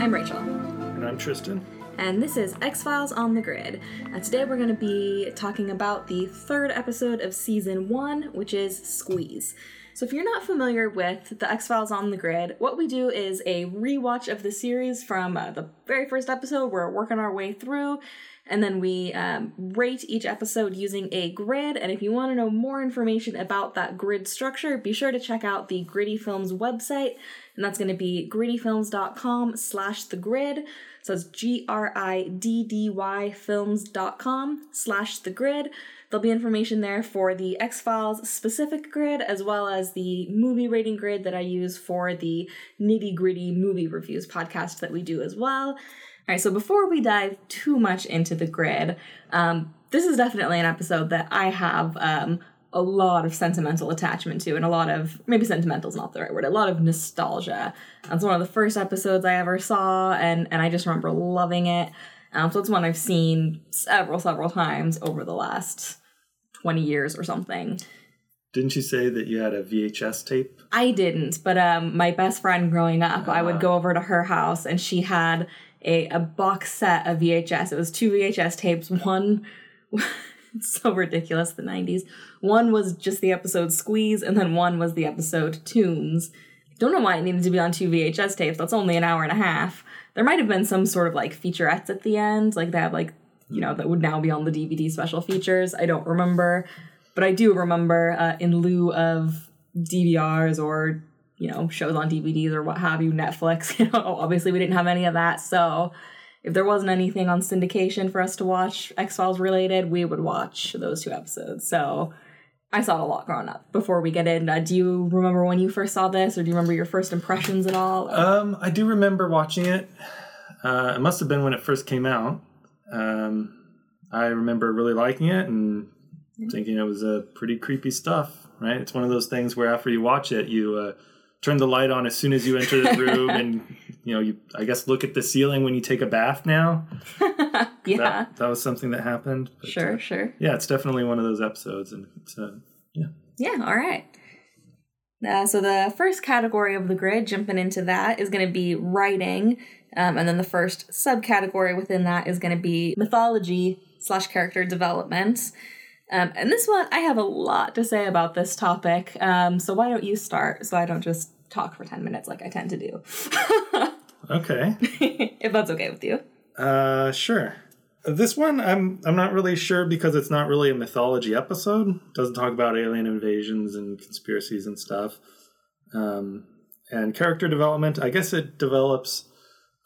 I'm Rachel. And I'm Trystan. And this is X Files on the Grid. And today we're going to be talking about the third episode of season one, which is Squeeze. So, if you're not familiar with the X Files on the Grid, what we do is a rewatch of the series from uh, the very first episode. We're working our way through, and then we um, rate each episode using a grid. And if you want to know more information about that grid structure, be sure to check out the Griddy Films website, and that's going to be griddyfilms.com slash the grid. So it's G-R-I-D-D-Y films.com slash the grid. There'll be information there for the X Files specific grid as well as the movie rating grid that I use for the Nitty Griddy movie reviews podcast that we do as well. All right, so before we dive too much into the grid, um, this is definitely an episode that I have um, a lot of sentimental attachment to, and a lot of maybe sentimental is not the right word, a lot of nostalgia. It's one of the first episodes I ever saw, and and I just remember loving it. Um, so it's one I've seen several several times over the last 20 years or something. Didn't you say that you had a VHS tape? I didn't, but um, my best friend growing up, uh. I would go over to her house and she had a, a box set of VHS. It was two VHS tapes. One, so ridiculous, the 90s. One was just the episode Squeeze, and then one was the episode Tooms. Don't know why it needed to be on two VHS tapes. That's only an hour and a half. There might have been some sort of like featurettes at the end, like they like you know, that would now be on the DVD special features. I don't remember, but I do remember uh, in lieu of DVRs or you know shows on DVDs or what have you, Netflix. You know, obviously we didn't have any of that, so if there wasn't anything on syndication for us to watch X Files related, we would watch those two episodes. So. I saw it a lot growing up. Before we get in, uh, do you remember when you first saw this, or do you remember your first impressions at all? Um, I do remember watching it. Uh, it must have been when it first came out. Um, I remember really liking it and thinking it was a pretty creepy stuff. Right? It's one of those things where after you watch it, you uh, turn the light on as soon as you enter the room, and you know, you I guess look at the ceiling when you take a bath. Now, yeah, that, that, was something that happened. But, sure, uh, sure. Yeah, it's definitely one of those episodes, and it's uh, yeah. Yeah. All right. Uh, so the first category of the grid, jumping into that, is going to be writing. Um, and then the first subcategory within that is going to be mythology slash character development. Um, and this one, I have a lot to say about this topic. Um, so why don't you start so I don't just talk for 10 minutes like I tend to do? okay. if that's okay with you. Uh, sure. This one, I'm I'm not really sure because it's not really a mythology episode. It doesn't talk about alien invasions and conspiracies and stuff. Um, and character development, I guess it develops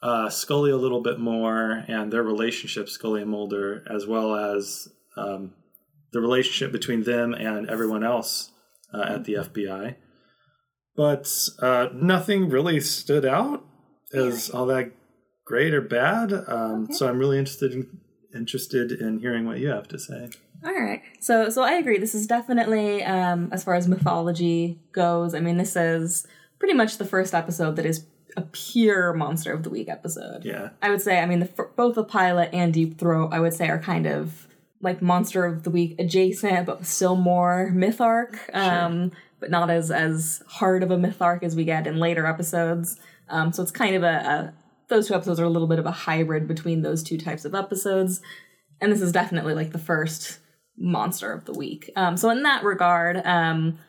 uh, Scully a little bit more and their relationship, Scully and Mulder, as well as um, the relationship between them and everyone else uh, at the FBI. But uh, nothing really stood out as all that great or bad. Um, okay. So I'm really interested in interested in hearing what you have to say. All right. So so I agree. This is definitely um, as far as mythology goes. I mean, this is pretty much the first episode that is a pure monster of the week episode. Yeah. I would say, I mean, the, both the pilot and Deep Throat, I would say, are kind of like monster of the week adjacent, but still more myth arc. Sure. Um, but not as as hard of a myth arc as we get in later episodes. Um, so it's kind of a, a those two episodes are a little bit of a hybrid between those two types of episodes, and this is definitely like the first monster of the week. Um, so in that regard, um,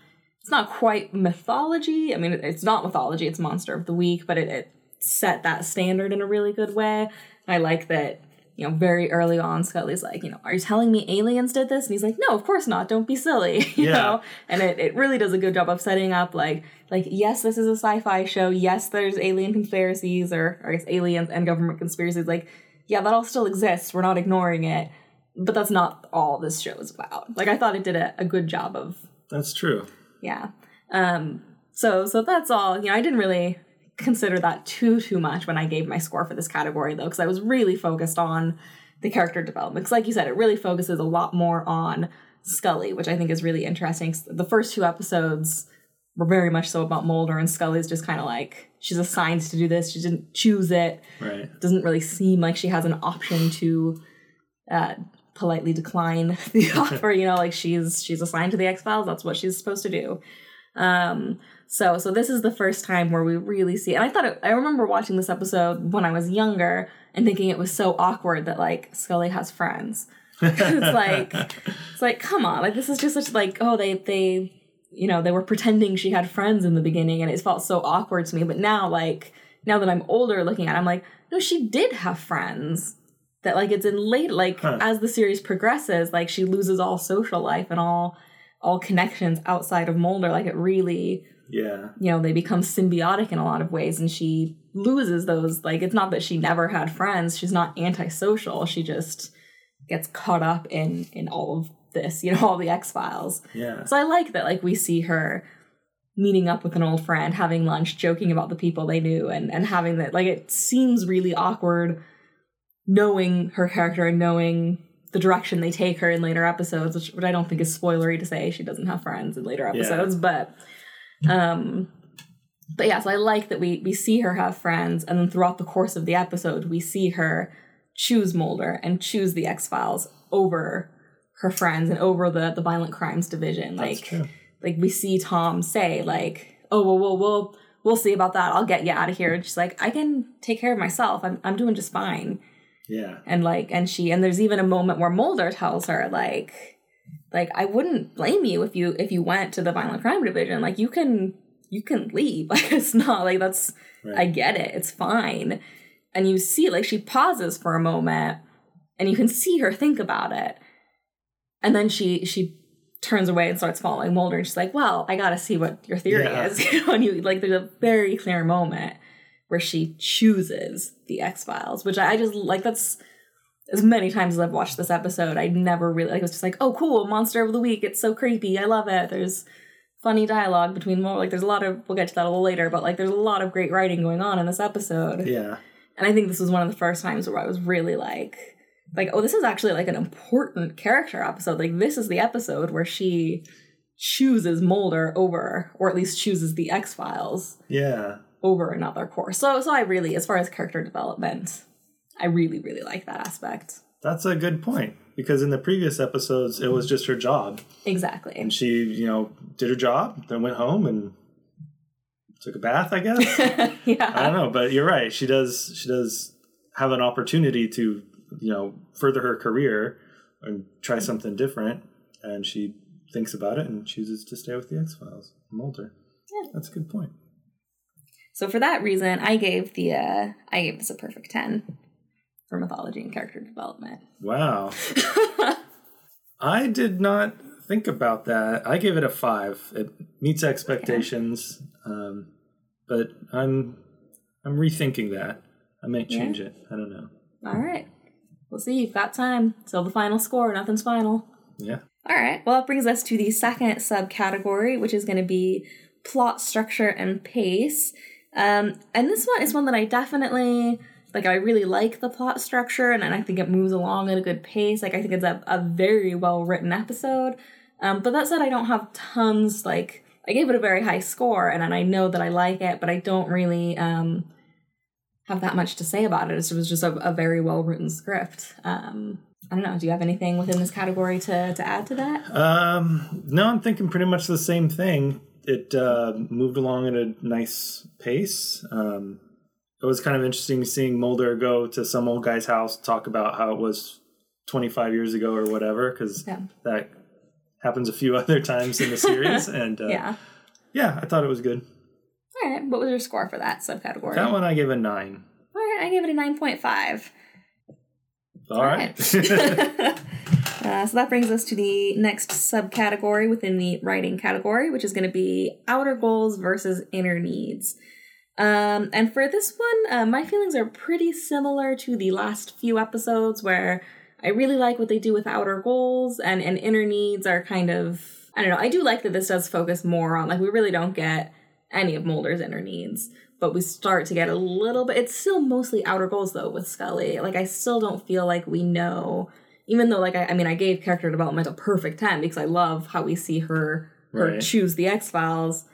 it's not quite mythology. I mean, it's not mythology, it's monster of the week, but it, it set that standard in a really good way. I like that, you know, very early on, Scully's like, you know, are you telling me aliens did this? And he's like, no, of course not. Don't be silly. you yeah. know? And it, it really does a good job of setting up like, like, yes, this is a sci-fi show. Yes, there's alien conspiracies or, or I guess aliens and government conspiracies. Like, yeah, that all still exists. We're not ignoring it. But that's not all this show is about. Like, I thought it did a, a good job of. That's true yeah. Um, so so that's all. You know, I didn't really consider that too too much when I gave my score for this category though, because I was really focused on the character development. Because like you said, it really focuses a lot more on Scully, which I think is really interesting. The first two episodes were very much so about Mulder, and Scully's just kind of like she's assigned to do this. She didn't choose it. Right. Doesn't really seem like she has an option to uh, politely decline the offer. You know, like she's she's assigned to the X Files. That's what she's supposed to do. Um, so so this is the first time where we really see. And I thought it, I remember watching this episode when I was younger and thinking it was so awkward that like Scully has friends. it's like it's like come on, like this is just such like oh they they you know they were pretending she had friends in the beginning and it felt so awkward to me. But now like now that I'm older looking at, it, I'm like no she did have friends that like it's in late like Huh. as the series progresses like she loses all social life and all all connections outside of Mulder like it really Yeah. you know they become symbiotic in a lot of ways and she loses those like it's not that she never had friends she's not antisocial she just gets caught up in in all of this you know all the x-files Yeah. so i like that like we see her meeting up with an old friend having lunch joking about the people they knew and and having that like it seems really awkward knowing her character and knowing the direction they take her in later episodes which, which i don't think is spoilery to say she doesn't have friends in later Yeah. episodes but um but yeah so i like that we we see her have friends and then throughout the course of the episode we see her choose mulder and choose the x-files over her friends and over the the violent crimes division. That's like true. like we see tom say like oh well we'll we'll we'll see about that. I'll get you out of here. And she's like i can take care of myself. I'm, I'm doing just fine Yeah. and like and she and there's even a moment where mulder tells her like like i wouldn't blame you if you if you went to the violent crime division. Like you can you can leave. Like it's not like that's Right. i get it. It's fine. And you see like she pauses for a moment and you can see her think about it. And then she she turns away and starts following mulder and she's like well i gotta see what your theory Yeah. is. You know and you like there's a very clear moment where she chooses the X Files, which I, just like. That's as many times as I've watched this episode, I never really like. It was just like, oh, cool, monster of the week. It's so creepy. I love it. There's funny dialogue between more. Like, there's a lot of. We'll get to that a little later, but like, there's a lot of great writing going on in this episode. Yeah. And I think this was one of the first times where I was really like, like, oh, this is actually like an important character episode. Like, this is the episode where she chooses Mulder over, or at least chooses the X Files Yeah. Over another course. So so I really, as far as character development, I really, really like that aspect. That's a good point because in the previous episodes, it was just her job. Exactly. And she, you know, did her job, then went home and took a bath, I guess. Yeah. I don't know, but you're right. She does she does have an opportunity to, you know, further her career and try something different and she thinks about it and chooses to stay with the X-Files. Mulder. Yeah. That's a good point. So for that reason, I gave the uh I gave this a perfect 10 for mythology and character development. Wow. I did not think about that. I gave it a five. It meets expectations, um, but I'm I'm rethinking that. I might Yeah. change it. I don't know. All right. We'll see. You've got time. Till the final score. Nothing's final. Yeah. All right. Well, that brings us to the second subcategory, which is going to be plot structure and pace. Um, and this one is one that I definitely like. I really like the plot structure, and, and I think it moves along at a good pace. Like I think it's a, a very well written episode. Um, but that said, I don't have tons. Like I gave it a very high score, and, and I know that I like it, but I don't really um, have that much to say about it. It was just a, a very well written script. Um, I don't know. Do you have anything within this category to, to add to that? Um, no, I'm thinking pretty much the same thing. It uh, moved along at a nice pace. Um, it was kind of interesting seeing Mulder go to some old guy's house, talk about how it was 25 years ago or whatever, because Yeah. that happens a few other times in the series. and uh, yeah. yeah, I thought it was good. All right. What was your score for that subcategory? That one I gave a nine. All right. I gave it a 9.5. All right. uh, so that brings us to the next subcategory within the writing category, which is going to be outer goals versus inner needs. Um, and for this one, uh, my feelings are pretty similar to the last few episodes where I really like what they do with outer goals and, and inner needs are kind of, I don't know, I do like that this does focus more on, like, we really don't get any of Mulder's inner needs, but we start to get a little bit, it's still mostly outer goals though with Scully. Like, I still don't feel like we know, even though, like, I, I mean, I gave character development a perfect 10 because I love how we see her, her Right. choose the X Files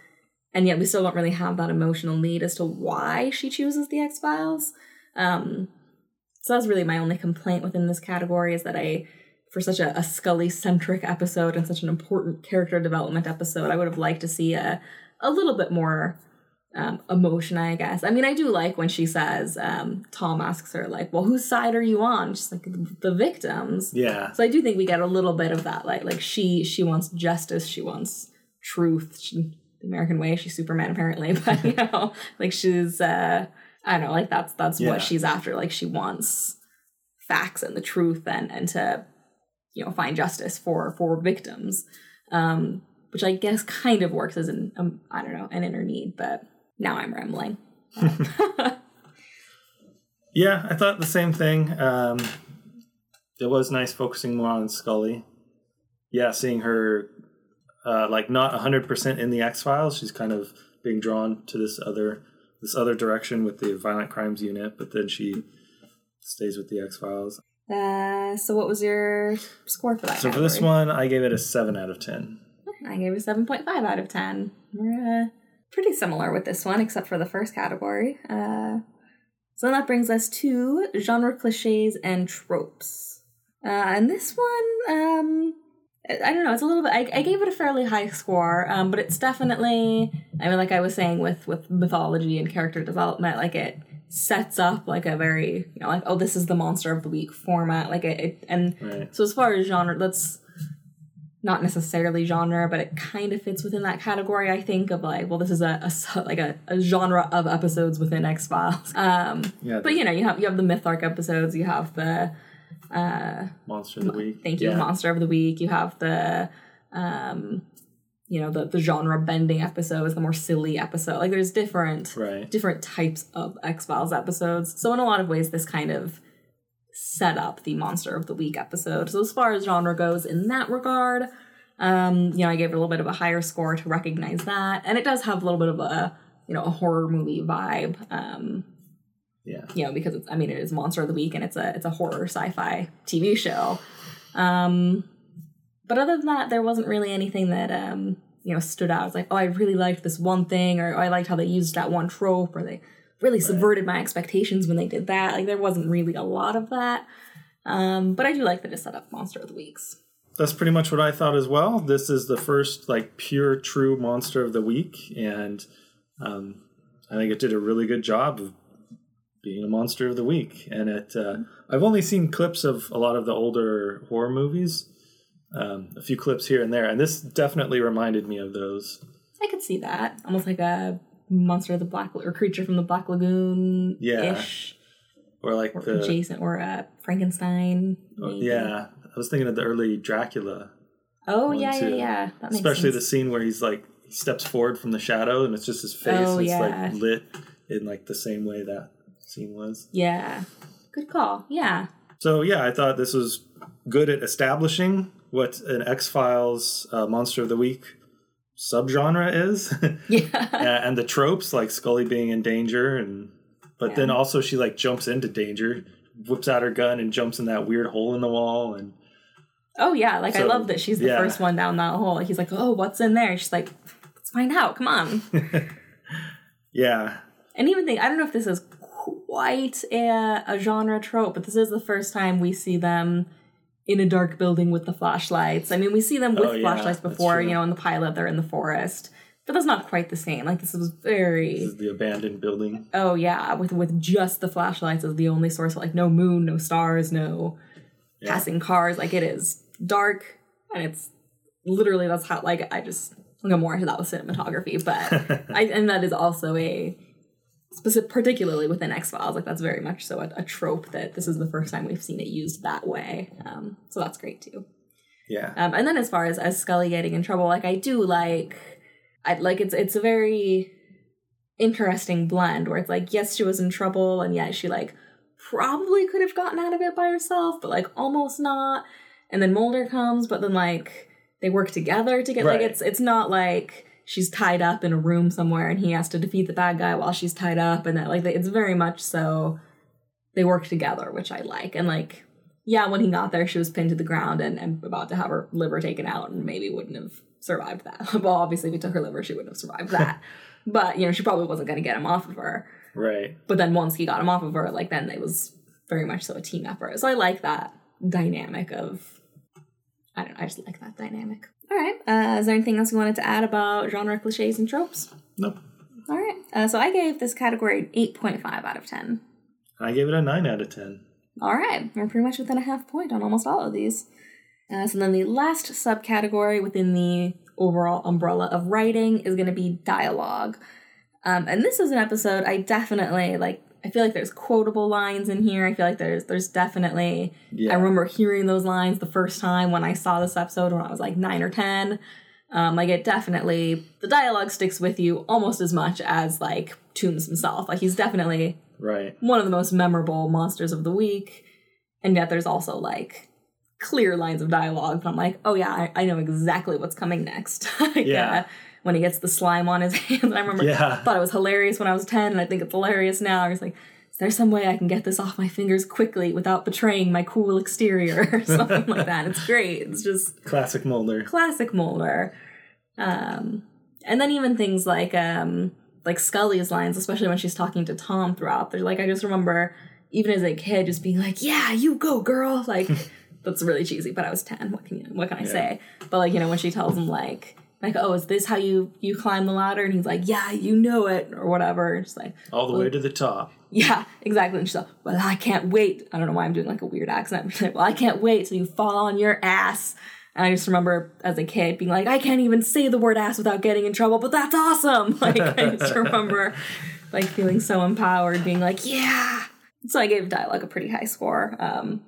and yet we still don't really have that emotional need as to why she chooses the X Files. Um, so that's really my only complaint within this category is that I for such a, a Scully centric episode and such an important character development episode, I would have liked to see a a little bit more um, emotion, I guess. I mean, I do like when she says, um, Tom asks her, like, well, whose side are you on? She's like, the, the victims. Yeah. So I do think we get a little bit of that, like, like she she wants justice, she wants truth. She, the American way, she's Superman apparently, but you know, like she's uh I don't know, like that's that's Yeah. what she's after. Like she wants facts and the truth and and to you know find justice for for victims. Um which I guess kind of works as an um, I don't know, an inner need, but now I'm rambling. Yeah, I thought the same thing. Um, it was nice focusing more on Scully. Yeah, seeing her uh, like not hundred percent in the X Files. She's kind of being drawn to this other this other direction with the Violent Crimes Unit, but then she stays with the X Files. Uh, so what was your score for that? So for this one, I gave it a seven out of ten. I gave it 7.5 out of 10. We're uh, pretty similar with this one, except for the first category. Uh, so that brings us to genre cliches and tropes. Uh, and this one, um, I don't know, it's a little bit, I, I gave it a fairly high score, um, but it's definitely, I mean, like I was saying with, with mythology and character development, like it sets up like a very, you know, like, oh, this is the monster of the week format. Like it, it and Right. so as far as genre, that's not necessarily genre, but it kind of fits within that category. I think of like, well, this is a, a like a, a genre of episodes within X Files. Um, Yeah. but you know, you have you have the myth arc episodes, you have the Monster of the Week. thank you Yeah. monster of the week, you have the um, you know the the genre bending episodes, the more silly episode. Like there's different Right. different types of X Files episodes. So in a lot of ways, this kind of set up the Monster of the Week episode. So as far as genre goes, in that regard, um, you know, I gave it a little bit of a higher score to recognize that, and it does have a little bit of a you know a horror movie vibe. Um, Yeah. you know, because it's I mean it is Monster of the Week and it's a it's a horror sci-fi TV show. Um but other than that, there wasn't really anything that um, you know, stood out. It's like, oh, I really liked this one thing, or oh, I liked how they used that one trope, or they really subverted my expectations when they did that. Like there wasn't really a lot of that. Um, but I do like that it set up Monster of the Weeks. That's pretty much what I thought as well. This is the first like pure true monster of the week, and um, I think it did a really good job of being a monster of the week. And it, uh, I've only seen clips of a lot of the older horror movies, um, a few clips here and there, and this definitely reminded me of those. I could see that. Almost like a monster of the black or creature from the Black Lagoon ish. Or like Or the Jason or uh, Frankenstein. oh, maybe. yeah, I was thinking of the early Dracula, Oh yeah, yeah, too. yeah. That makes especially the scene where he's like he steps forward from the shadow and it's just his face Oh, it's yeah. like lit in like the same way that scene was. Yeah. Good call. Yeah. So yeah, I thought this was good at establishing what an X Files uh, Monster of the Week subgenre is, Yeah. and the tropes like Scully being in danger, and but then also she like jumps into danger, whips out her gun and jumps in that weird hole in the wall, and oh yeah. Like I love that she's the yeah. first one down that hole. He's like, oh, what's in there? She's like, let's find out. Come on. yeah, and even think I don't know if this is quite a, a genre trope, but this is the first time we see them in a dark building with the flashlights. I mean, we see them with Oh, yeah, flashlights before, you know, in the pilot they're in the forest. But that's not quite the same. Like this was very this is the abandoned building. Oh yeah, with with just the flashlights as the only source, like no moon, no stars, no Yeah. passing cars. Like it is dark, and it's literally that's how like I just I'll go more into that with cinematography, but I and that is also a specific, particularly within X Files. Like that's very much so a, a trope that this is the first time we've seen it used that way. Um, so that's great too. Yeah, Um, and then as far as as Scully getting in trouble, like I do like, I like it's it's a very interesting blend where it's like yes she was in trouble and yet she like probably could have gotten out of it by herself, but like almost not. And then Mulder comes, but then like they work together to get like it's it's not like she's tied up in a room somewhere and he has to defeat the bad guy while she's tied up and that like it's very much so they work together, which I like. And like yeah, when he got there, she was pinned to the ground and, and about to have her liver taken out, and maybe wouldn't have survived that. well, obviously, if he took her liver, she wouldn't have survived that. but you know, she probably wasn't going to get him off of her. right. But then once he got him off of her, like then it was very much so a team effort. So I like that dynamic of I don't know. I just like that dynamic. All right. Uh, is there anything else you wanted to add about genre cliches and tropes? Nope. All right. Uh, so I gave this category an 8.5 out of 10. I gave it a 9 out of 10. All right. We're pretty much within a half point on almost all of these. Uh, so then the last subcategory within the overall umbrella of writing is going to be dialogue. Um, and this is an episode I definitely like. I feel like there's quotable lines in here. I feel like there's there's definitely. Yeah. I remember hearing those lines the first time when I saw this episode when I was like nine or ten. Um, like it definitely the dialogue sticks with you almost as much as like Tooms himself. Like he's definitely Right. one of the most memorable monsters of the week, and yet there's also like clear lines of dialogue. But I'm like, oh yeah, I, I know exactly what's coming next. Like, Yeah. uh, when he gets the slime on his hands, I remember Yeah. thought it was hilarious when I was ten, and I think it's hilarious now. I was like, is there some way I can get this off my fingers quickly without betraying my cool exterior or something like that? It's great. It's just Classic Mulder. classic Mulder. Um, and then even things like um, like Scully's lines, especially when she's talking to Tom throughout. They're like I just remember even as a kid just being like, "Yeah, you go, girl." Like that's really cheesy, but I was ten. What can you? What can I say? But like you know when she tells him like. Like oh, is this how you you climb the ladder? And he's like, yeah, you know it, or whatever. And just like, All the way to the top. yeah, exactly. And she's like, well, I can't wait. I don't know why I'm doing like a weird accent. She's like, well, I can't wait till you fall on your ass. And I just remember as a kid being like, I can't even say the word ass without getting in trouble, but that's awesome. Like, I just remember like feeling so empowered, being like, yeah. So I gave dialogue a pretty high score um,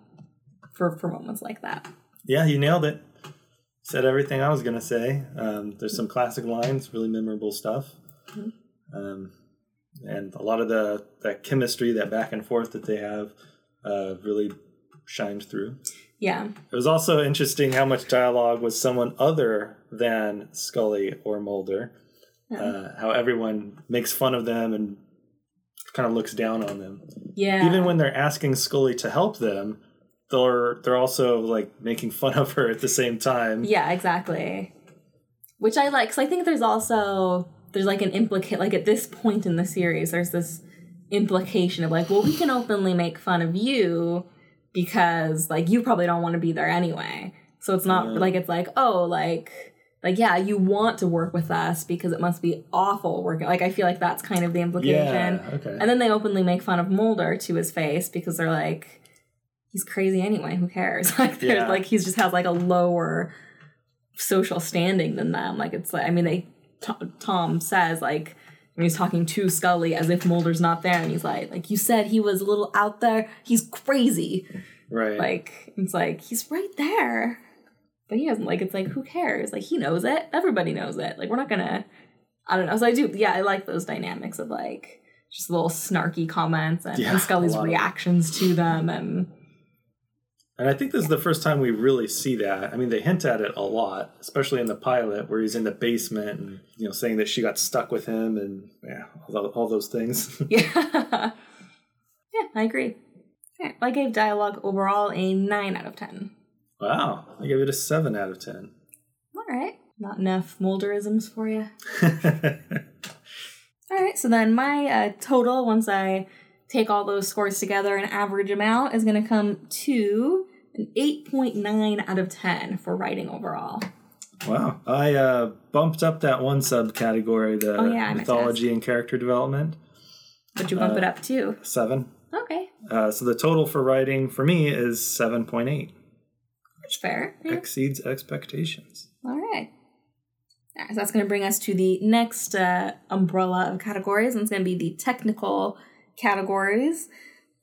for, for moments like that. Yeah, you nailed it. Said everything I was gonna say. Um, there's some classic lines, really memorable stuff, um, and a lot of the that chemistry, that back and forth that they have, uh, really shines through. Yeah. It was also interesting how much dialogue was someone other than Scully or Mulder. Uh, how everyone makes fun of them and kind of looks down on them. Yeah. Even when they're asking Scully to help them, they're they're also like making fun of her at the same time. Yeah, exactly. Which I like, because I think there's also there's like an implicate like at this point in the series, there's this implication of like, well, we can openly make fun of you because like you probably don't want to be there anyway. So it's not Yeah. like it's like oh like like yeah you want to work with us because it must be awful working. Like I feel like that's kind of the implication. Yeah, okay. And then they openly make fun of Mulder to his face because they're like, he's crazy anyway. Who cares? Like, there's Yeah. like he's just has like a lower social standing than them. Like, it's like I mean, they Tom, Tom says like when he's talking to Scully as if Mulder's not there, and he's like, like you said he was a little out there. He's crazy. right. Like it's like he's right there, but he doesn't. Like it's like who cares? Like he knows it. Everybody knows it. Like we're not gonna. I don't know. So I do. Yeah, I like those dynamics of like just little snarky comments and, Yeah, and Scully's lot of it. reactions to them and And I think this is the first time we really see that. I mean, they hint at it a lot, especially in the pilot where he's in the basement and you know saying that she got stuck with him and yeah, all, all those things. yeah, yeah. I agree. Yeah, I gave dialogue overall a nine out of ten. wow, I gave it a seven out of ten. All right, not enough Mulderisms for you. All right, so then my uh, total, once I take all those scores together and average them out, is going to come to an 8.9 out of 10 for writing overall. wow, I uh, bumped up that one subcategory, the Oh, yeah, to mythology and character development, Would you bump Uh, it up too? seven. Okay, Uh, so the total for writing for me is seven point eight. that's fair. Yeah. Exceeds expectations. All right. Yeah, so that's going to bring us to the next uh, umbrella of categories, and it's going to be the technical categories.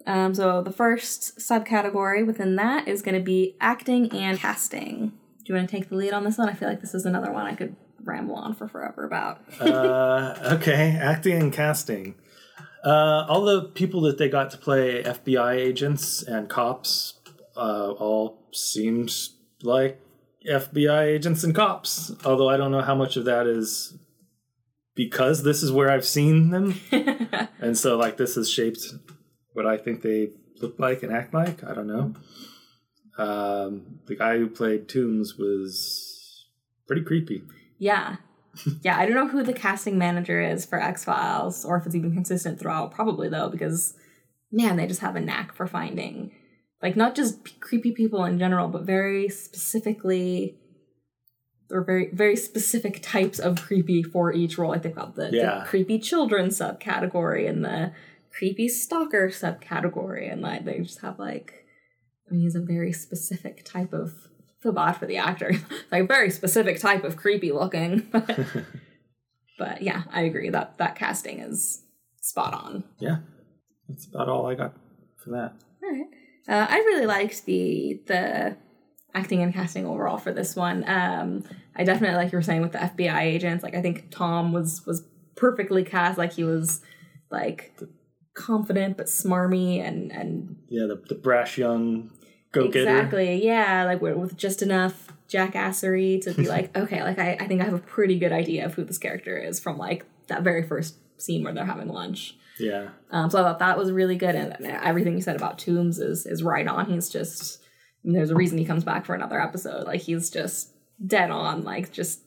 Um, so the first subcategory within that is going to be acting and casting. Do you want to take the lead on this one? I feel like this is another one I could ramble on for forever about. uh, okay, acting and casting. Uh, all the people that they got to play FBI agents and cops uh, all seemed like FBI agents and cops. Although I don't know how much of that is because this is where I've seen them, and so like this has shaped what I think they look like and act like. I don't know. Um, the guy who played Tooms was pretty creepy. yeah. Yeah, I don't know who the casting manager is for X Files or if it's even consistent throughout. Probably though, because man, they just have a knack for finding like not just creepy people in general, but very specifically or very very specific types of creepy for each role. I think about the, Yeah. the creepy children subcategory and the creepy stalker subcategory, and like they just have like I mean he's a very specific type of feel bad for the actor. like very specific type of creepy looking. But, but yeah, I agree that that casting is spot on. yeah, that's about all I got for that. Alright. Uh, I really liked the the acting and casting overall for this one. Um, I definitely like you were saying with the FBI agents. Like I think Tom was was perfectly cast. Like he was like confident but smarmy and and Yeah, the, the brash young go getter. exactly yeah like with, with just enough jackassery to be like okay like I, I think I have a pretty good idea of who this character is from like that very first scene where they're having lunch. Yeah, Um, so I thought that was really good, and everything you said about Tooms is is right on. He's just Mean, there's a reason he comes back for another episode. Like he's just dead on. Like just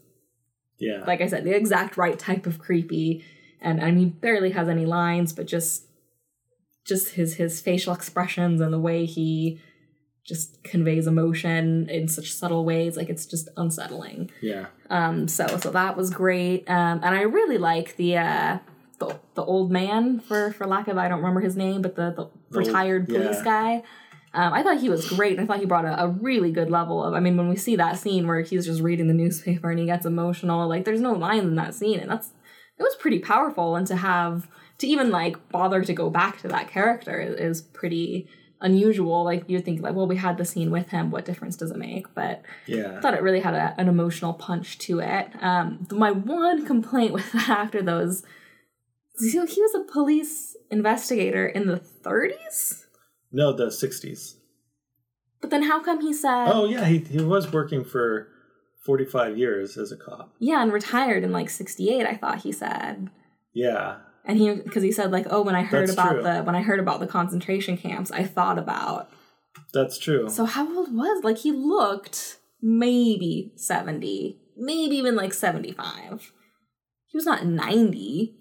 yeah, like I said, the exact right type of creepy. And I mean, he barely has any lines, but just just his his facial expressions and the way he just conveys emotion in such subtle ways, like it's just unsettling. yeah, Um, so so that was great. Um, and I really like the uh the, the old man for for lack of I don't remember his name, but the, the The old- retired police yeah. guy. Um, I thought he was great. I thought he brought a, a really good level of. I mean, when we see that scene where he's just reading the newspaper and he gets emotional, like there's no lines in that scene, and that's it was pretty powerful. And to have to even like bother to go back to that character is, is pretty unusual. Like you'd think like, well, we had the scene with him. What difference does it make? But yeah. I thought it really had a, an emotional punch to it. Um, my one complaint with that actor though is he he was a police investigator in the 30s. No, the '60s. But then how come he said Oh yeah, he he was working for 45 years as a cop. yeah and retired in like 68? I thought he said. Yeah, And he because he said like oh when I heard That's about true. the when I heard about the concentration camps I thought about that's true. so how old was like he looked maybe 70 maybe even like 75 he was not 90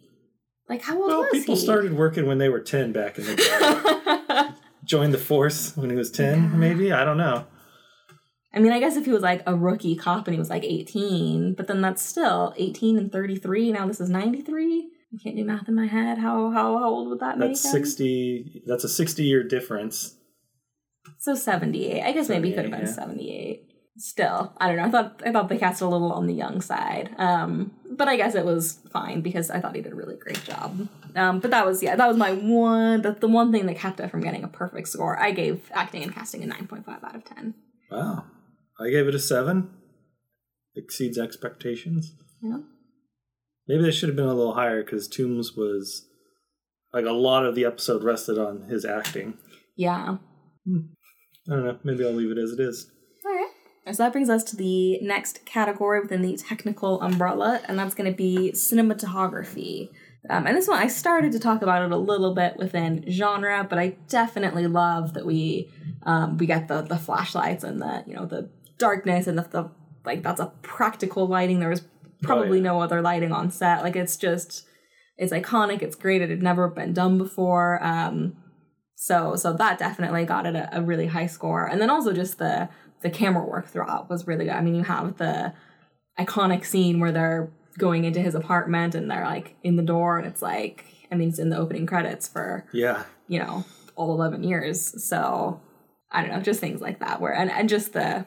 like how old well, was people he started working when they were 10 back in the day. Joined the force when he was 10, maybe. I don't know. I mean, I guess if he was like a rookie cop and he was like 18, but then that's still 18 and 33. Now this is 93. I can't do math in my head. How how, how old would that make That's him? 60. That's a 60 year difference. So 78. I guess maybe he could have been 78. Still, I don't know. I thought I thought they cast a little on the young side. Um, but I guess it was fine because I thought he did a really great job. Um, but that was yeah, that was my one the, the one thing that kept it from getting a perfect score. I gave acting and casting a 9.5 out of 10. Wow. I gave it a 7. Exceeds expectations. Yeah. Maybe they should have been a little higher because Tooms was like a lot of the episode rested on his acting. Yeah. I don't know. Maybe I'll leave it as it is. So that brings us to the next category within the technical umbrella, and that's going to be cinematography. Um, and this one, I started to talk about it a little bit within genre, but I definitely love that we um, we get the the flashlights and the you know the darkness and the, the like that's a practical lighting. There was probably yeah. no other lighting on set. Like it's just it's iconic. It's great. It had never been done before. Um, so so that definitely got it a, a really high score. And then also just the the camera work throughout was really good. I mean, you have the iconic scene where they're going into his apartment and they're like in the door and it's like I mean it's in the opening credits for, Yeah. you know, all eleven years. So I don't know, just things like that where and, and just the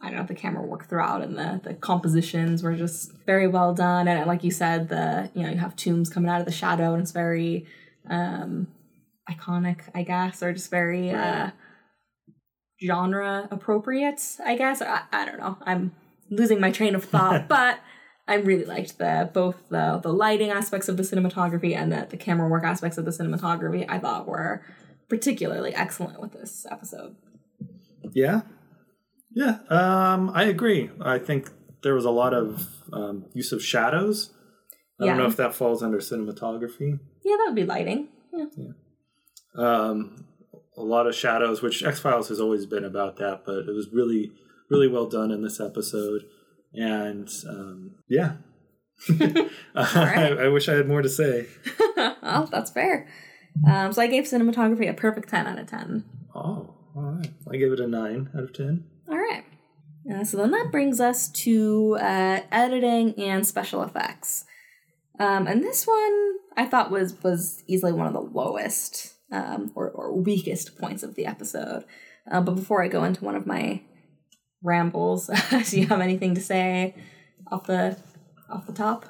I don't know, the camera work throughout and the the compositions were just very well done. And like you said, the you know, you have Tooms coming out of the shadow and it's very um iconic, I guess, or just very uh Right. Genre appropriate, I guess. I, I don't know. I'm losing my train of thought, but I really liked the both the the lighting aspects of the cinematography and the, the camera work aspects of the cinematography I thought were particularly excellent with this episode. Yeah. Yeah. Um, I agree. I think there was a lot of um, use of shadows. I don't know if that falls under cinematography. Yeah, that would be lighting. Yeah. Um, a lot of shadows, which X Files has always been about that, but it was really, really well done in this episode. And um, yeah, I, I wish I had more to say. well, that's fair. Um, so I gave cinematography a perfect 10 out of 10. Oh, all right. I give it a nine out of ten. All right. Uh, so then that brings us to uh, editing and special effects. Um, and this one I thought was was easily one of the lowest um, or, or weakest points of the episode. Uh, but before I go into one of my rambles, do you have anything to say off the off the top?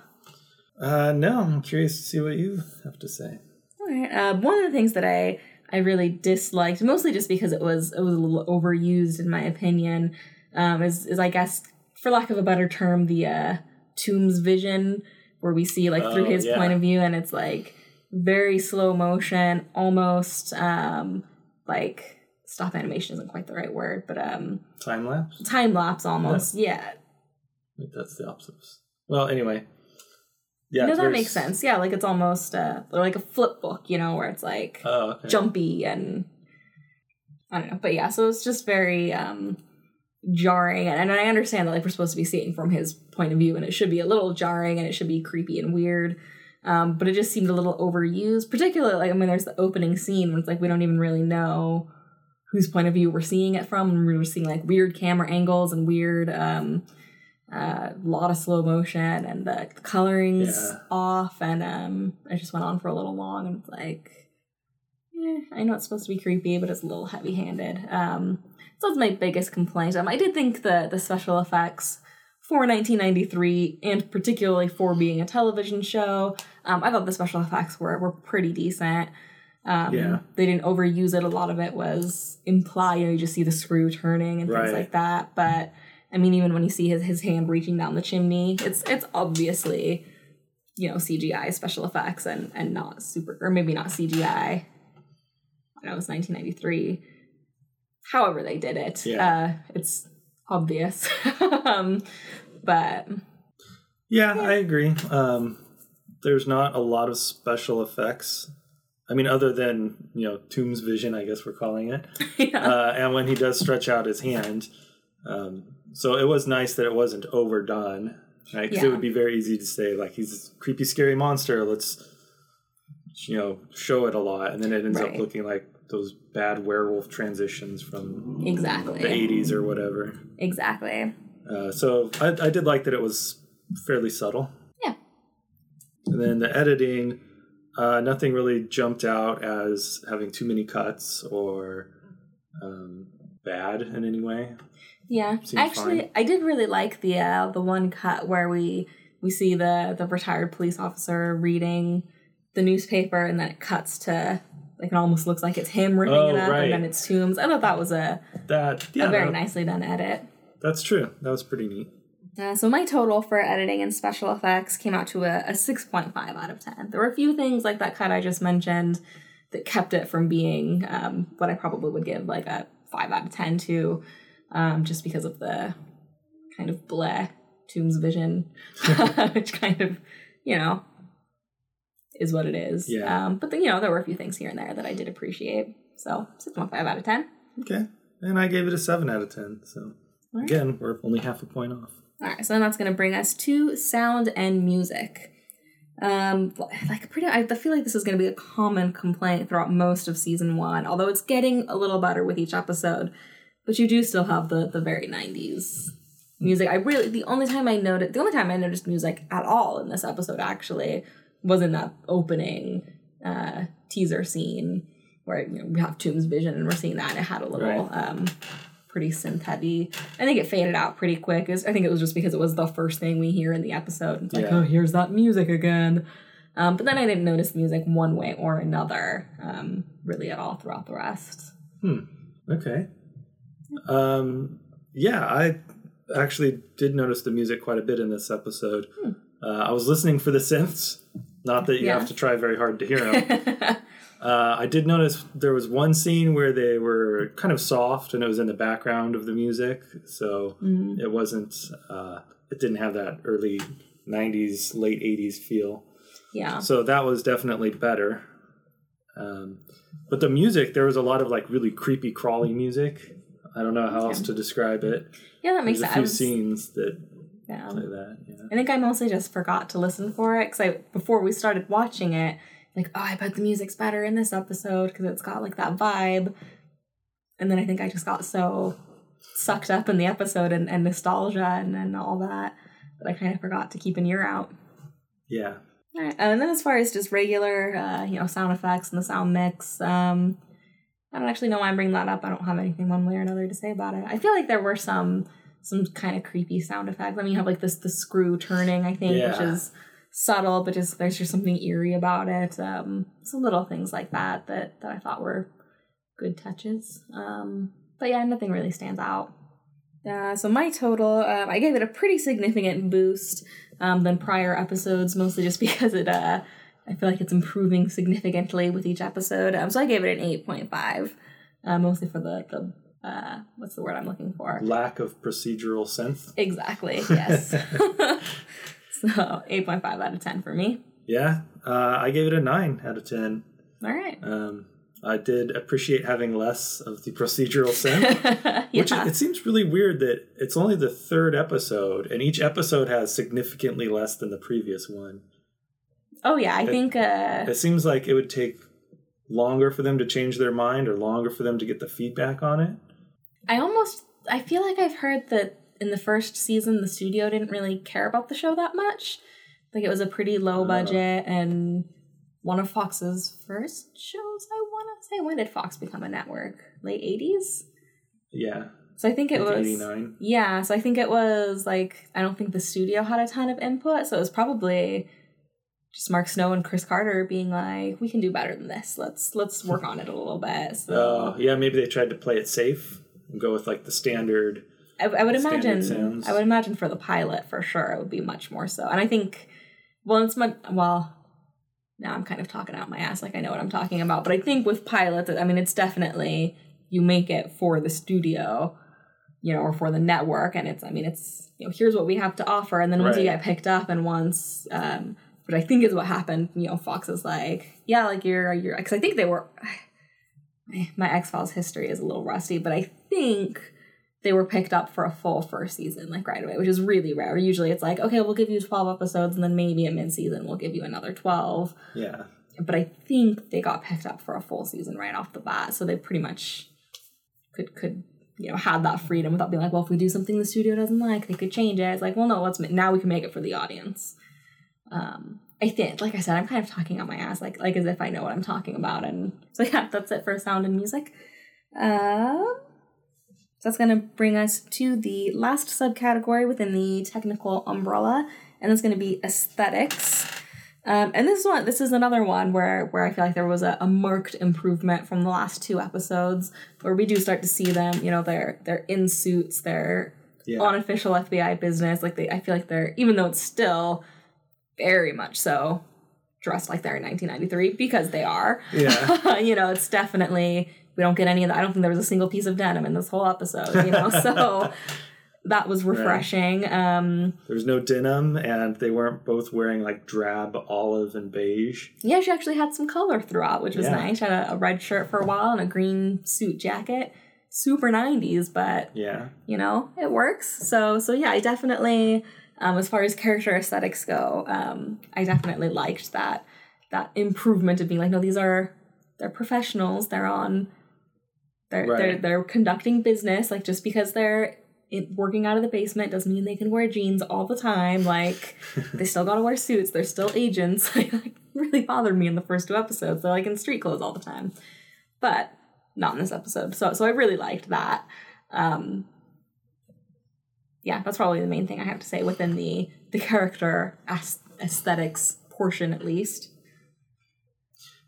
Uh, no, I'm curious to see what you have to say. All right. Uh, one of the things that I I really disliked, mostly just because it was it was a little overused in my opinion, um, is is I guess for lack of a better term, the uh, Tooms vision, where we see like through Oh, his yeah. point of view, and it's like very slow motion, almost um, like stop animation isn't quite the right word, but um, Time lapse. time lapse almost. Yeah, Wait, that's the opposite. Well, anyway. Yeah. no, that makes s- sense. Yeah, like it's almost uh, like a flip book, you know, where it's like Oh, okay. jumpy and I don't know, but yeah, so it's just very um jarring and, and I understand that like we're supposed to be seeing from his point of view and it should be a little jarring and it should be creepy and weird. Um, but it just seemed a little overused, particularly like I mean there's the opening scene when it's like we don't even really know whose point of view we're seeing it from and we're seeing like weird camera angles and weird um uh lot of slow motion and the coloring's Yeah. off and um it just went on for a little long and it's like eh, I know it's supposed to be creepy, but it's a little heavy handed. Um so that's my biggest complaint. Um I did think the the special effects for 1993 and particularly for being a television show, um, I thought the special effects were were pretty decent. Um, Yeah. They didn't overuse it. A lot of it was implied. You know, you just see the screw turning and things Right. like that. But I mean, even when you see his, his hand reaching down the chimney, it's it's obviously you know CGI special effects and and not super or maybe not CGI. I know it was 1993. However, they did it. Yeah. Uh, it's obvious. um, but Yeah, I agree. Um, there's not a lot of special effects. I mean, other than you know Tooms' vision, I guess we're calling it. yeah, Uh, and when he does stretch out his hand, um, so it was nice that it wasn't overdone. Right? 'Cause Yeah. it would be very easy to say like he's a creepy, scary monster. Let's you know show it a lot, and then it ends Right. up looking like those bad werewolf transitions from exactly. the 80s or whatever. Exactly. Uh, so I, I did like that it was fairly subtle. Yeah. And then the editing, uh, nothing really jumped out as having too many cuts or um, bad in any way. Yeah. Seems Actually, fine. I did really like the uh, the one cut where we we see the the retired police officer reading the newspaper, and then it cuts to like it almost looks like it's him ripping Oh, it up, right. and then it's Tooms. I thought that was a, That yeah, a very that- nicely done edit. That's true. That was pretty neat. Uh, so my total for editing and special effects came out to a, a 6.5 out of 10. There were a few things like that cut I just mentioned that kept it from being um, what I probably would give like a 5 out of 10 to, um, just because of the kind of bleh Tooms' vision, which kind of, you know, is what it is. Yeah. Um, but then, you know, there were a few things here and there that I did appreciate. So 6.5 out of 10. Okay. And I gave it a 7 out of 10. So Alright. again, we're only half a point off. All right, so then that's going to bring us to sound and music. Um, like pretty, I feel like this is going to be a common complaint throughout most of season one, although it's getting a little better with each episode. But you do still have the the very '90s music. I really the only time I noticed the only time I noticed music at all in this episode actually was in that opening uh, teaser scene where you know we have Tooms' vision and we're seeing that and it had a little Right. um pretty synth heavy. I think it faded out pretty quick. Was- I think it was just because it was the first thing we hear in the episode. It's like, Yeah. oh, here's that music again. Um, but then I didn't notice music one way or another, um, really at all throughout the rest. Hmm. Okay. Um, yeah, I actually did notice the music quite a bit in this episode. Uh, I was listening for the synths. Not that you Yeah. have to try very hard to hear them. uh, I did notice there was one scene where they were kind of soft and it was in the background of the music. So Mm. it wasn't, uh, it didn't have that early 90s, late 80s feel. yeah. So that was definitely better. Um, but the music, there was a lot of like really creepy, crawly music. I don't know how else to describe it. Yeah, that makes There's a sense. Few scenes that yeah. play that. Yeah. I think I mostly just forgot to listen for it because I before we started watching it, like, oh, I bet the music's better in this episode because it's got like that vibe. and then I think I just got so sucked up in the episode and, and nostalgia and, and all that that I kind of forgot to keep an ear out. Yeah. All right. And then as far as just regular, uh, you know, sound effects and the sound mix, um, I don't actually know why I'm bringing that up. I don't have anything one way or another to say about it. I feel like there were some some kind of creepy sound effects. I mean, you have like this the screw turning, I think, which is subtle, but just there's just something eerie about it. Um, some little things like that that that I thought were good touches. Um, but yeah, nothing really stands out. Uh, so my total, um, I gave it a pretty significant boost um, than prior episodes, mostly just because it, uh, I feel like it's improving significantly with each episode. Um, so I gave it an eight point five, uh, mostly for the the uh, what's the word I'm looking for? Lack of procedural sense. Exactly. Yes. so eight point five out of ten for me. Yeah. Uh, I gave it a nine out of ten. All right. Um, I did appreciate having less of the procedural sense. yeah. Which it, it seems really weird that it's only the third episode, and each episode has significantly less than the previous one. oh yeah, I think uh, It seems like it would take longer for them to change their mind or longer for them to get the feedback on it. I almost I feel like I've heard that in the first season the studio didn't really care about the show that much. Like it was a pretty low Oh. budget and one of Fox's first shows, I want to say. When did Fox become a network? Late 80s? Yeah, So I think it like was 89. Yeah, so I think it was like I don't think the studio had a ton of input, so it was probably just Mark Snow and Chris Carter being like, "We can do better than this. Let's let's work on it a little bit." So Oh, yeah, maybe they tried to play it safe and go with like the standard. I, I would imagine. sounds. I would imagine for the pilot for sure it would be much more so, and I think well, it's much well. Now I'm kind of talking out my ass like I know what I'm talking about, but I think with pilots, I mean, it's definitely you make it for the studio, you know, or for the network, and it's I mean, it's you know, here's what we have to offer, and then once you get picked up, and once, um, but I think is what happened. You know, Fox is like, yeah, like you're you're because I think they were. My X Files history is a little rusty, but I think they were picked up for a full first season, like right away, which is really rare. Usually it's like, okay, we'll give you 12 episodes, and then maybe at mid season we'll give you another 12. Yeah, But I think they got picked up for a full season right off the bat, so they pretty much could, could you know, had that freedom without being like, well, if we do something the studio doesn't like, they could change it. It's like, well, no, let's now we can make it for the audience. Um, I think, like I said, I'm kind of talking on my ass, like like as if I know what I'm talking about, and so yeah, that's it for sound and music. Um, so that's going to bring us to the last subcategory within the technical umbrella, and it's going to be aesthetics. Um, and this is one. This is another one where where I feel like there was a, a marked improvement from the last two episodes, where we do start to see them. You know, they're they're in suits, they're yeah, on official FBI business. Like they, I feel like they're even though it's still very much so dressed like they're in 1993 because they are. yeah. you know, it's definitely we don't get any of that. I don't think there was a single piece of denim in this whole episode. You know, so that was refreshing. Um, there was no denim, and they weren't both wearing like drab olive and beige. yeah, she actually had some color throughout, which was Yeah. nice. She had a, a red shirt for a while and a green suit jacket. Super 90s, but Yeah, you know it works so so yeah i definitely um, as far as character aesthetics go um, i definitely liked that that improvement of being like no these are they're professionals they're on they're they're, they're conducting business like just because they're working out of the basement doesn't mean they can wear jeans all the time. Like they still gotta wear suits. They're still agents. Like, like really bothered me in the first two episodes. They're like in street clothes all the time. But not in this episode. So so i really liked that. Um yeah that's probably the main thing i have to say within the the character aesthetics portion at least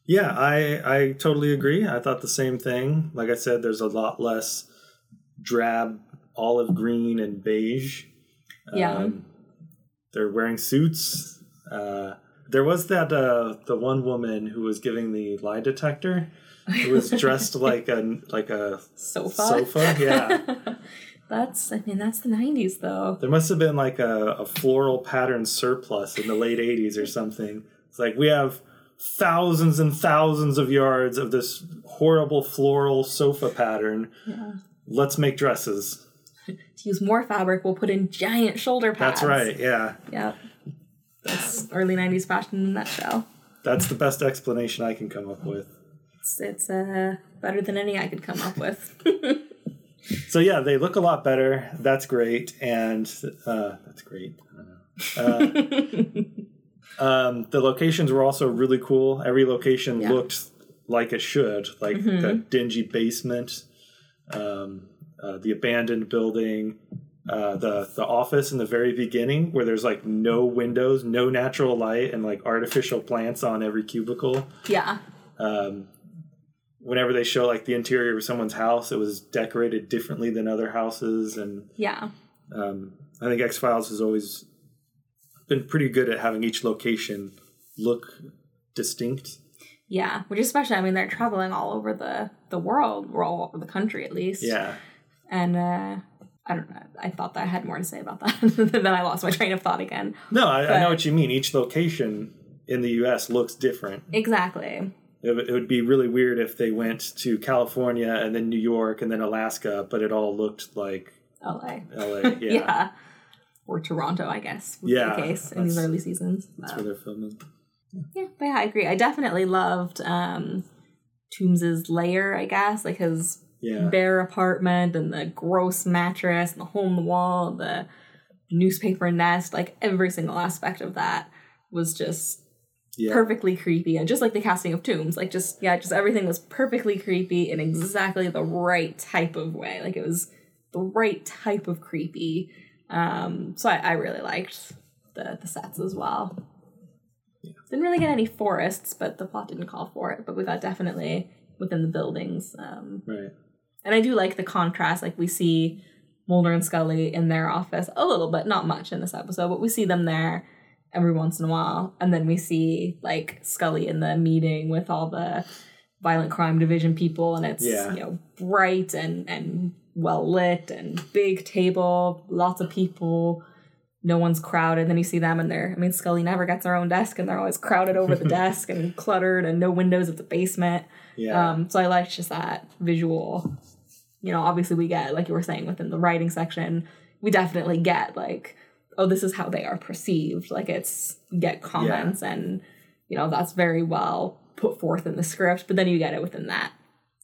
yeah. I I totally agree. I thought the same thing. Like I said, there's a lot less drab olive green and beige. Yeah. they're wearing suits. Uh, there was that uh, the one woman who was giving the lie detector. Who was dressed like a like a sofa sofa. Yeah, that's i mean that's the 90s though there must have been like a, a floral pattern surplus in the late '80s or something. It's like we have thousands and thousands of yards of this horrible floral sofa pattern. yeah Let's make dresses. to use more fabric we'll put in giant shoulder pads That's right. Yeah, yep that's early 90s fashion in a nutshell that's the best explanation I can come up with. It's, it's uh, better than any I could come up with. So yeah, they look a lot better. That's great, and uh, that's great. I don't know. Uh, um, the locations were also really cool. Every location Yeah. looked like it should, like Mhm. the dingy basement, um, uh, the abandoned building, uh, the the office in the very beginning where there's like no windows, no natural light, and like artificial plants on every cubicle. yeah. Um, whenever they show like the interior of someone's house, it was decorated differently than other houses, and Yeah. um, I think X Files has always been pretty good at having each location look distinct. Yeah. Which especially I mean they're traveling all over the the world, or all over the country at least. Yeah, And uh I don't know. I thought that I had more to say about that. then I lost my train of thought again. no, I, I know what you mean. Each location in the U.S. looks different. Exactly. It, would- it would be really weird if they went to California and then New York and then Alaska, but it all looked like LA. L.A. Yeah, Or Toronto, I guess. Was Yeah, The case in these early seasons. that's Uh, where they're filming. yeah, but yeah, I agree. I definitely loved um Tooms's layer, I guess, like his Yeah, bare apartment and the gross mattress and the hole in the wall, the newspaper nest, like every single aspect of that was just yeah, perfectly creepy and just like the casting of Tooms like just yeah just everything was perfectly creepy in exactly the right type of way like it was the right type of creepy um so i, I really liked the the sets as well didn't really get any forests but the plot didn't call for it but we got definitely within the buildings um right. and I do like the contrast. Like we see Mulder and Scully in their office a little bit, not much in this episode, but we see them there every once in a while. And then we see like Scully in the meeting with all the violent crime division people, and it's Yeah. you know bright and and well lit and big table, lots of people. No one's crowded. Then you see them and they're, I mean, Scully never gets her own desk and they're always crowded over the desk and cluttered and no windows at the basement. Yeah, Um, so I liked just that visual. You know, obviously we get, like you were saying, within the writing section, we definitely get like, oh, this is how they are perceived. Like it's get comments and you know, that's very well put forth in the script, but then you get it within that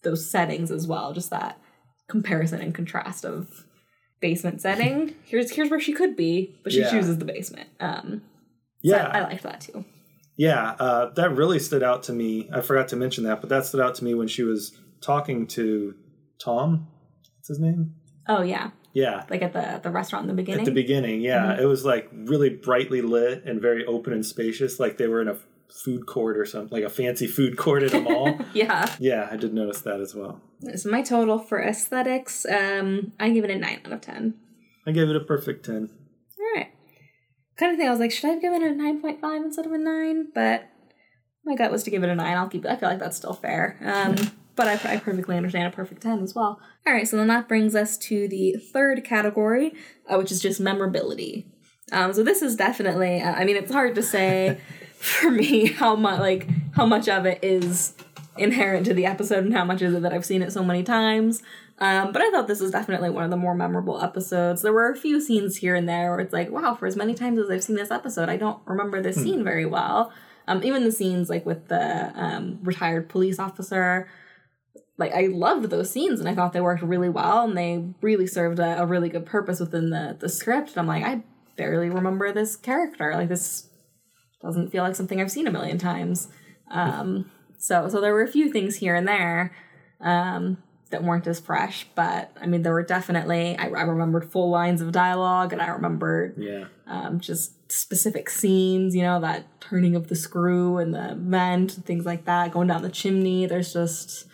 those settings as well, just that comparison and contrast of basement setting. Here's here's where she could be, but she Yeah. chooses the basement. Um so yeah. I, I liked that too. Yeah, uh, that really stood out to me. I forgot to mention that, but that stood out to me when she was talking to Tom. What's his name? Oh yeah. Yeah, Like at the the restaurant in the beginning. at the beginning. Yeah, Mhm. it was like really brightly lit and very open and spacious, like they were in a food court or something, like a fancy food court at a mall. yeah. yeah, I did notice that as well. So my total for aesthetics, um, I give it a nine out of ten. I gave it a perfect ten. All right. Kind of thing. I was like, should I have given it a nine point five instead of a nine? But my gut was to give it a nine. I'll keep. I feel like that's still fair. Um, but I, I perfectly understand a perfect ten as well. All right. So then that brings us to the third category, uh, which is just memorability. Um, so this is definitely. Uh, I mean, it's hard to say for me how much like how much of it is inherent to the episode and how much is it that I've seen it so many times. Um, but I thought this was definitely one of the more memorable episodes. There were a few scenes here and there where it's like, wow, for as many times as I've seen this episode, I don't remember this scene very well. Um, even the scenes like with the um, retired police officer, like I loved those scenes and I thought they worked really well and they really served a, a really good purpose within the the script. And I'm like, I barely remember this character. Like this doesn't feel like something I've seen a million times. Um, so so there were a few things here and there um, that weren't as fresh, but I mean there were definitely I, I remembered full lines of dialogue and I remembered Yeah, um, just specific scenes, you know, that turning of the screw and the vent, and things like that, going down the chimney. There's just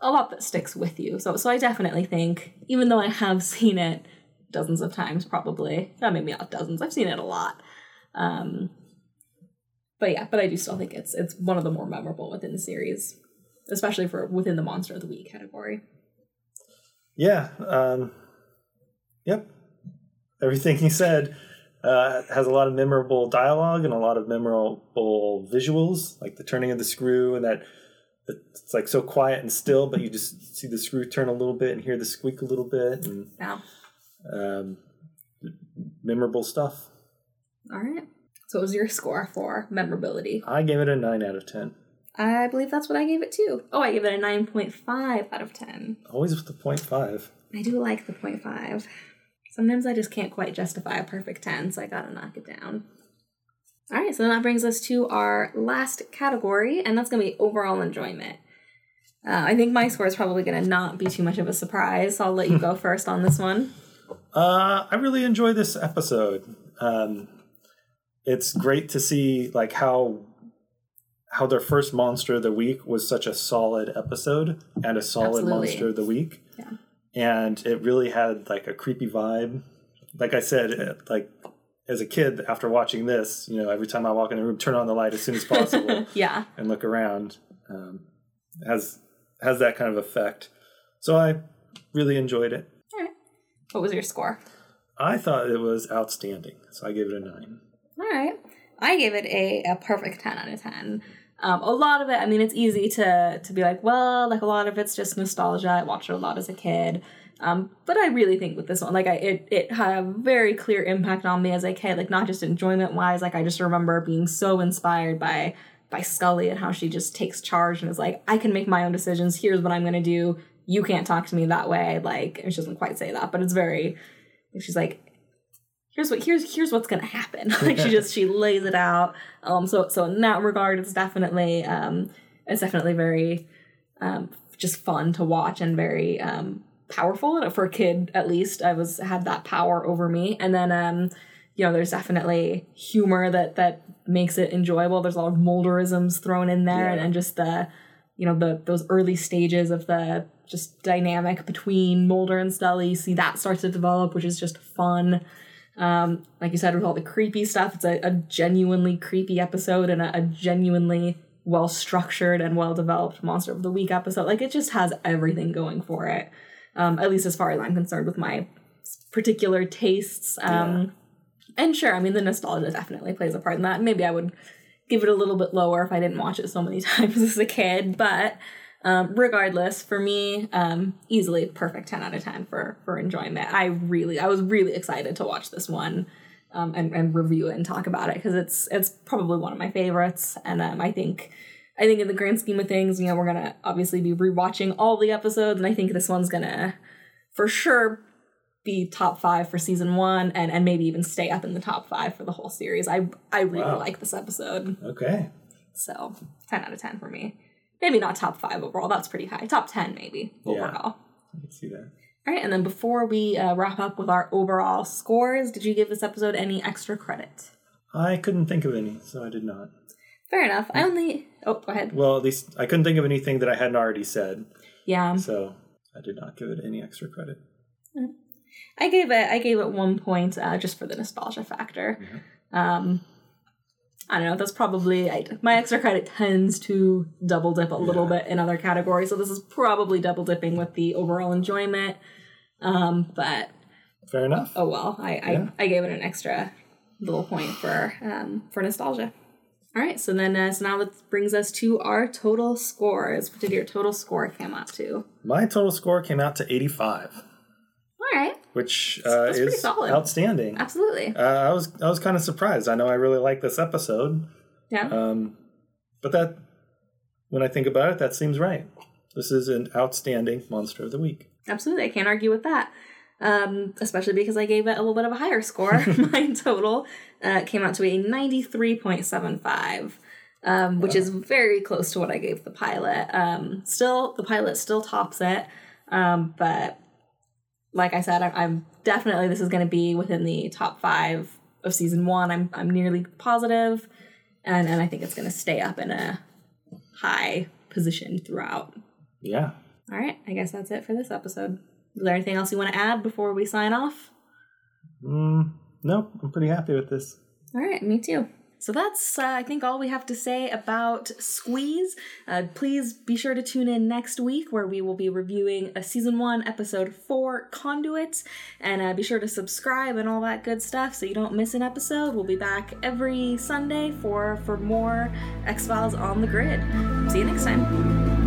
a lot that sticks with you. So, so I definitely think, even though I have seen it dozens of times, probably, not maybe not dozens, I've seen it a lot. Um, but yeah, but I do still think it's it's one of the more memorable within the series, especially for within the Monster of the Week category. yeah. Um, yep. Everything he said uh, has a lot of memorable dialogue and a lot of memorable visuals, like the turning of the screw and that it's like so quiet and still, but you just see the screw turn a little bit and hear the squeak a little bit, and Now, um, memorable stuff. all right. So, what was your score for memorability? I gave it a nine out of ten. I believe that's what I gave it too. Oh, I gave it a 9.5 out of 10. Always with the point five. I do like the 0.5. Sometimes I just can't quite justify a perfect 10, so I gotta knock it down. All right, so that brings us to our last category, and that's gonna be overall enjoyment. Uh, I think my score is probably gonna not be too much of a surprise, so I'll let you go first on this one. Uh, I really enjoy this episode. Um, it's great to see like how how their first monster of the week was such a solid episode and a solid Absolutely. monster of the week. Yeah. And it really had like a creepy vibe. Like I said, like as a kid after watching this, you know, every time I walk in the room, turn on the light as soon as possible yeah, and look around. Um, has has that kind of effect. So I really enjoyed it. what was your score? I thought it was outstanding, so I gave it a nine. All right. I gave it a, a perfect 10 out of 10. Um, a lot of it, I mean, it's easy to to be like, well, like a lot of it's just nostalgia. I watched it a lot as a kid. Um, but I really think with this one, like I it it had a very clear impact on me as a kid, like not just enjoyment wise, like I just remember being so inspired by by Scully and how she just takes charge and is like, I can make my own decisions, here's what I'm gonna do. You can't talk to me that way. Like she doesn't quite say that, but it's very she's like, here's what here's here's what's gonna happen like she just she lays it out um so so in that regard it's definitely um it's definitely very um just fun to watch and very um powerful for a kid at least i was had that power over me and then um you know there's definitely humor that that makes it enjoyable there's a lot of Mulderisms thrown in there and, Yeah. and just the you know the those early stages of the just dynamic between Mulder and. You see that starts to develop, which is just fun. Um, like you said, with all the creepy stuff, it's a, a genuinely creepy episode and a, a genuinely well structured and well developed Monster of the Week episode. Like it just has everything going for it. Um, at least as far as I'm concerned with my particular tastes. Um, And sure, I mean the nostalgia definitely plays a part in that. Maybe I would give it a little bit lower if I didn't watch it so many times as a kid, but um, regardless, for me, um, easily perfect ten out of ten for for enjoyment. I really, I was really excited to watch this one um, and and review it and talk about it because it's it's probably one of my favorites, and um, I think. I think in the grand scheme of things, you know, we're gonna obviously be rewatching all the episodes, and I think this one's gonna, for sure, be top five for season one, and and maybe even stay up in the top five for the whole series. I I really Wow. like this episode. Okay. So 10 out of 10 for me. Maybe not top five overall. That's pretty high. Top 10 maybe overall. Yeah. I can see that. All right. And then before we uh, wrap up with our overall scores, did you give this episode any extra credit? I couldn't think of any, so I did not. Fair enough. I only. Oh, go ahead. Well, at least I couldn't think of anything that I hadn't already said, Yeah. so I did not give it any extra credit. I gave it. I gave it one point uh, just for the nostalgia factor. Um, I don't know. That's probably I, my extra credit tends to double dip a little Yeah. bit in other categories, so this is probably double dipping with the overall enjoyment. Um, but Fair enough. oh well i Yeah. I, I gave it an extra little point for um for nostalgia all right so then uh, so now that brings us to our total scores what did your total score come out to My total score came out to 85, all right which uh, is solid. outstanding. absolutely Uh, I was I was kind of surprised. I know I really like this episode, yeah um, but that when I think about it, that seems right. This is an outstanding monster of the week. absolutely i can't argue with that um especially because i gave it a little bit of a higher score my total uh came out to a 93.75 um, which is very close to what I gave the pilot. Um, still, the pilot still tops it, um, but like I said, I, I'm definitely this is going to be within the top five of season one. I'm I'm nearly positive, and and I think it's going to stay up in a high position throughout. Yeah. All right, I guess that's it for this episode. Is there anything else you want to add before we sign off? Mm, nope. I'm pretty happy with this. All right, me too. So that's, uh, I think, all we have to say about Squeeze. Uh, please be sure to tune in next week where we will be reviewing a season one, episode four, Conduit. And uh, be sure to subscribe and all that good stuff so you don't miss an episode. We'll be back every Sunday for, for more X Files on the grid. See you next time.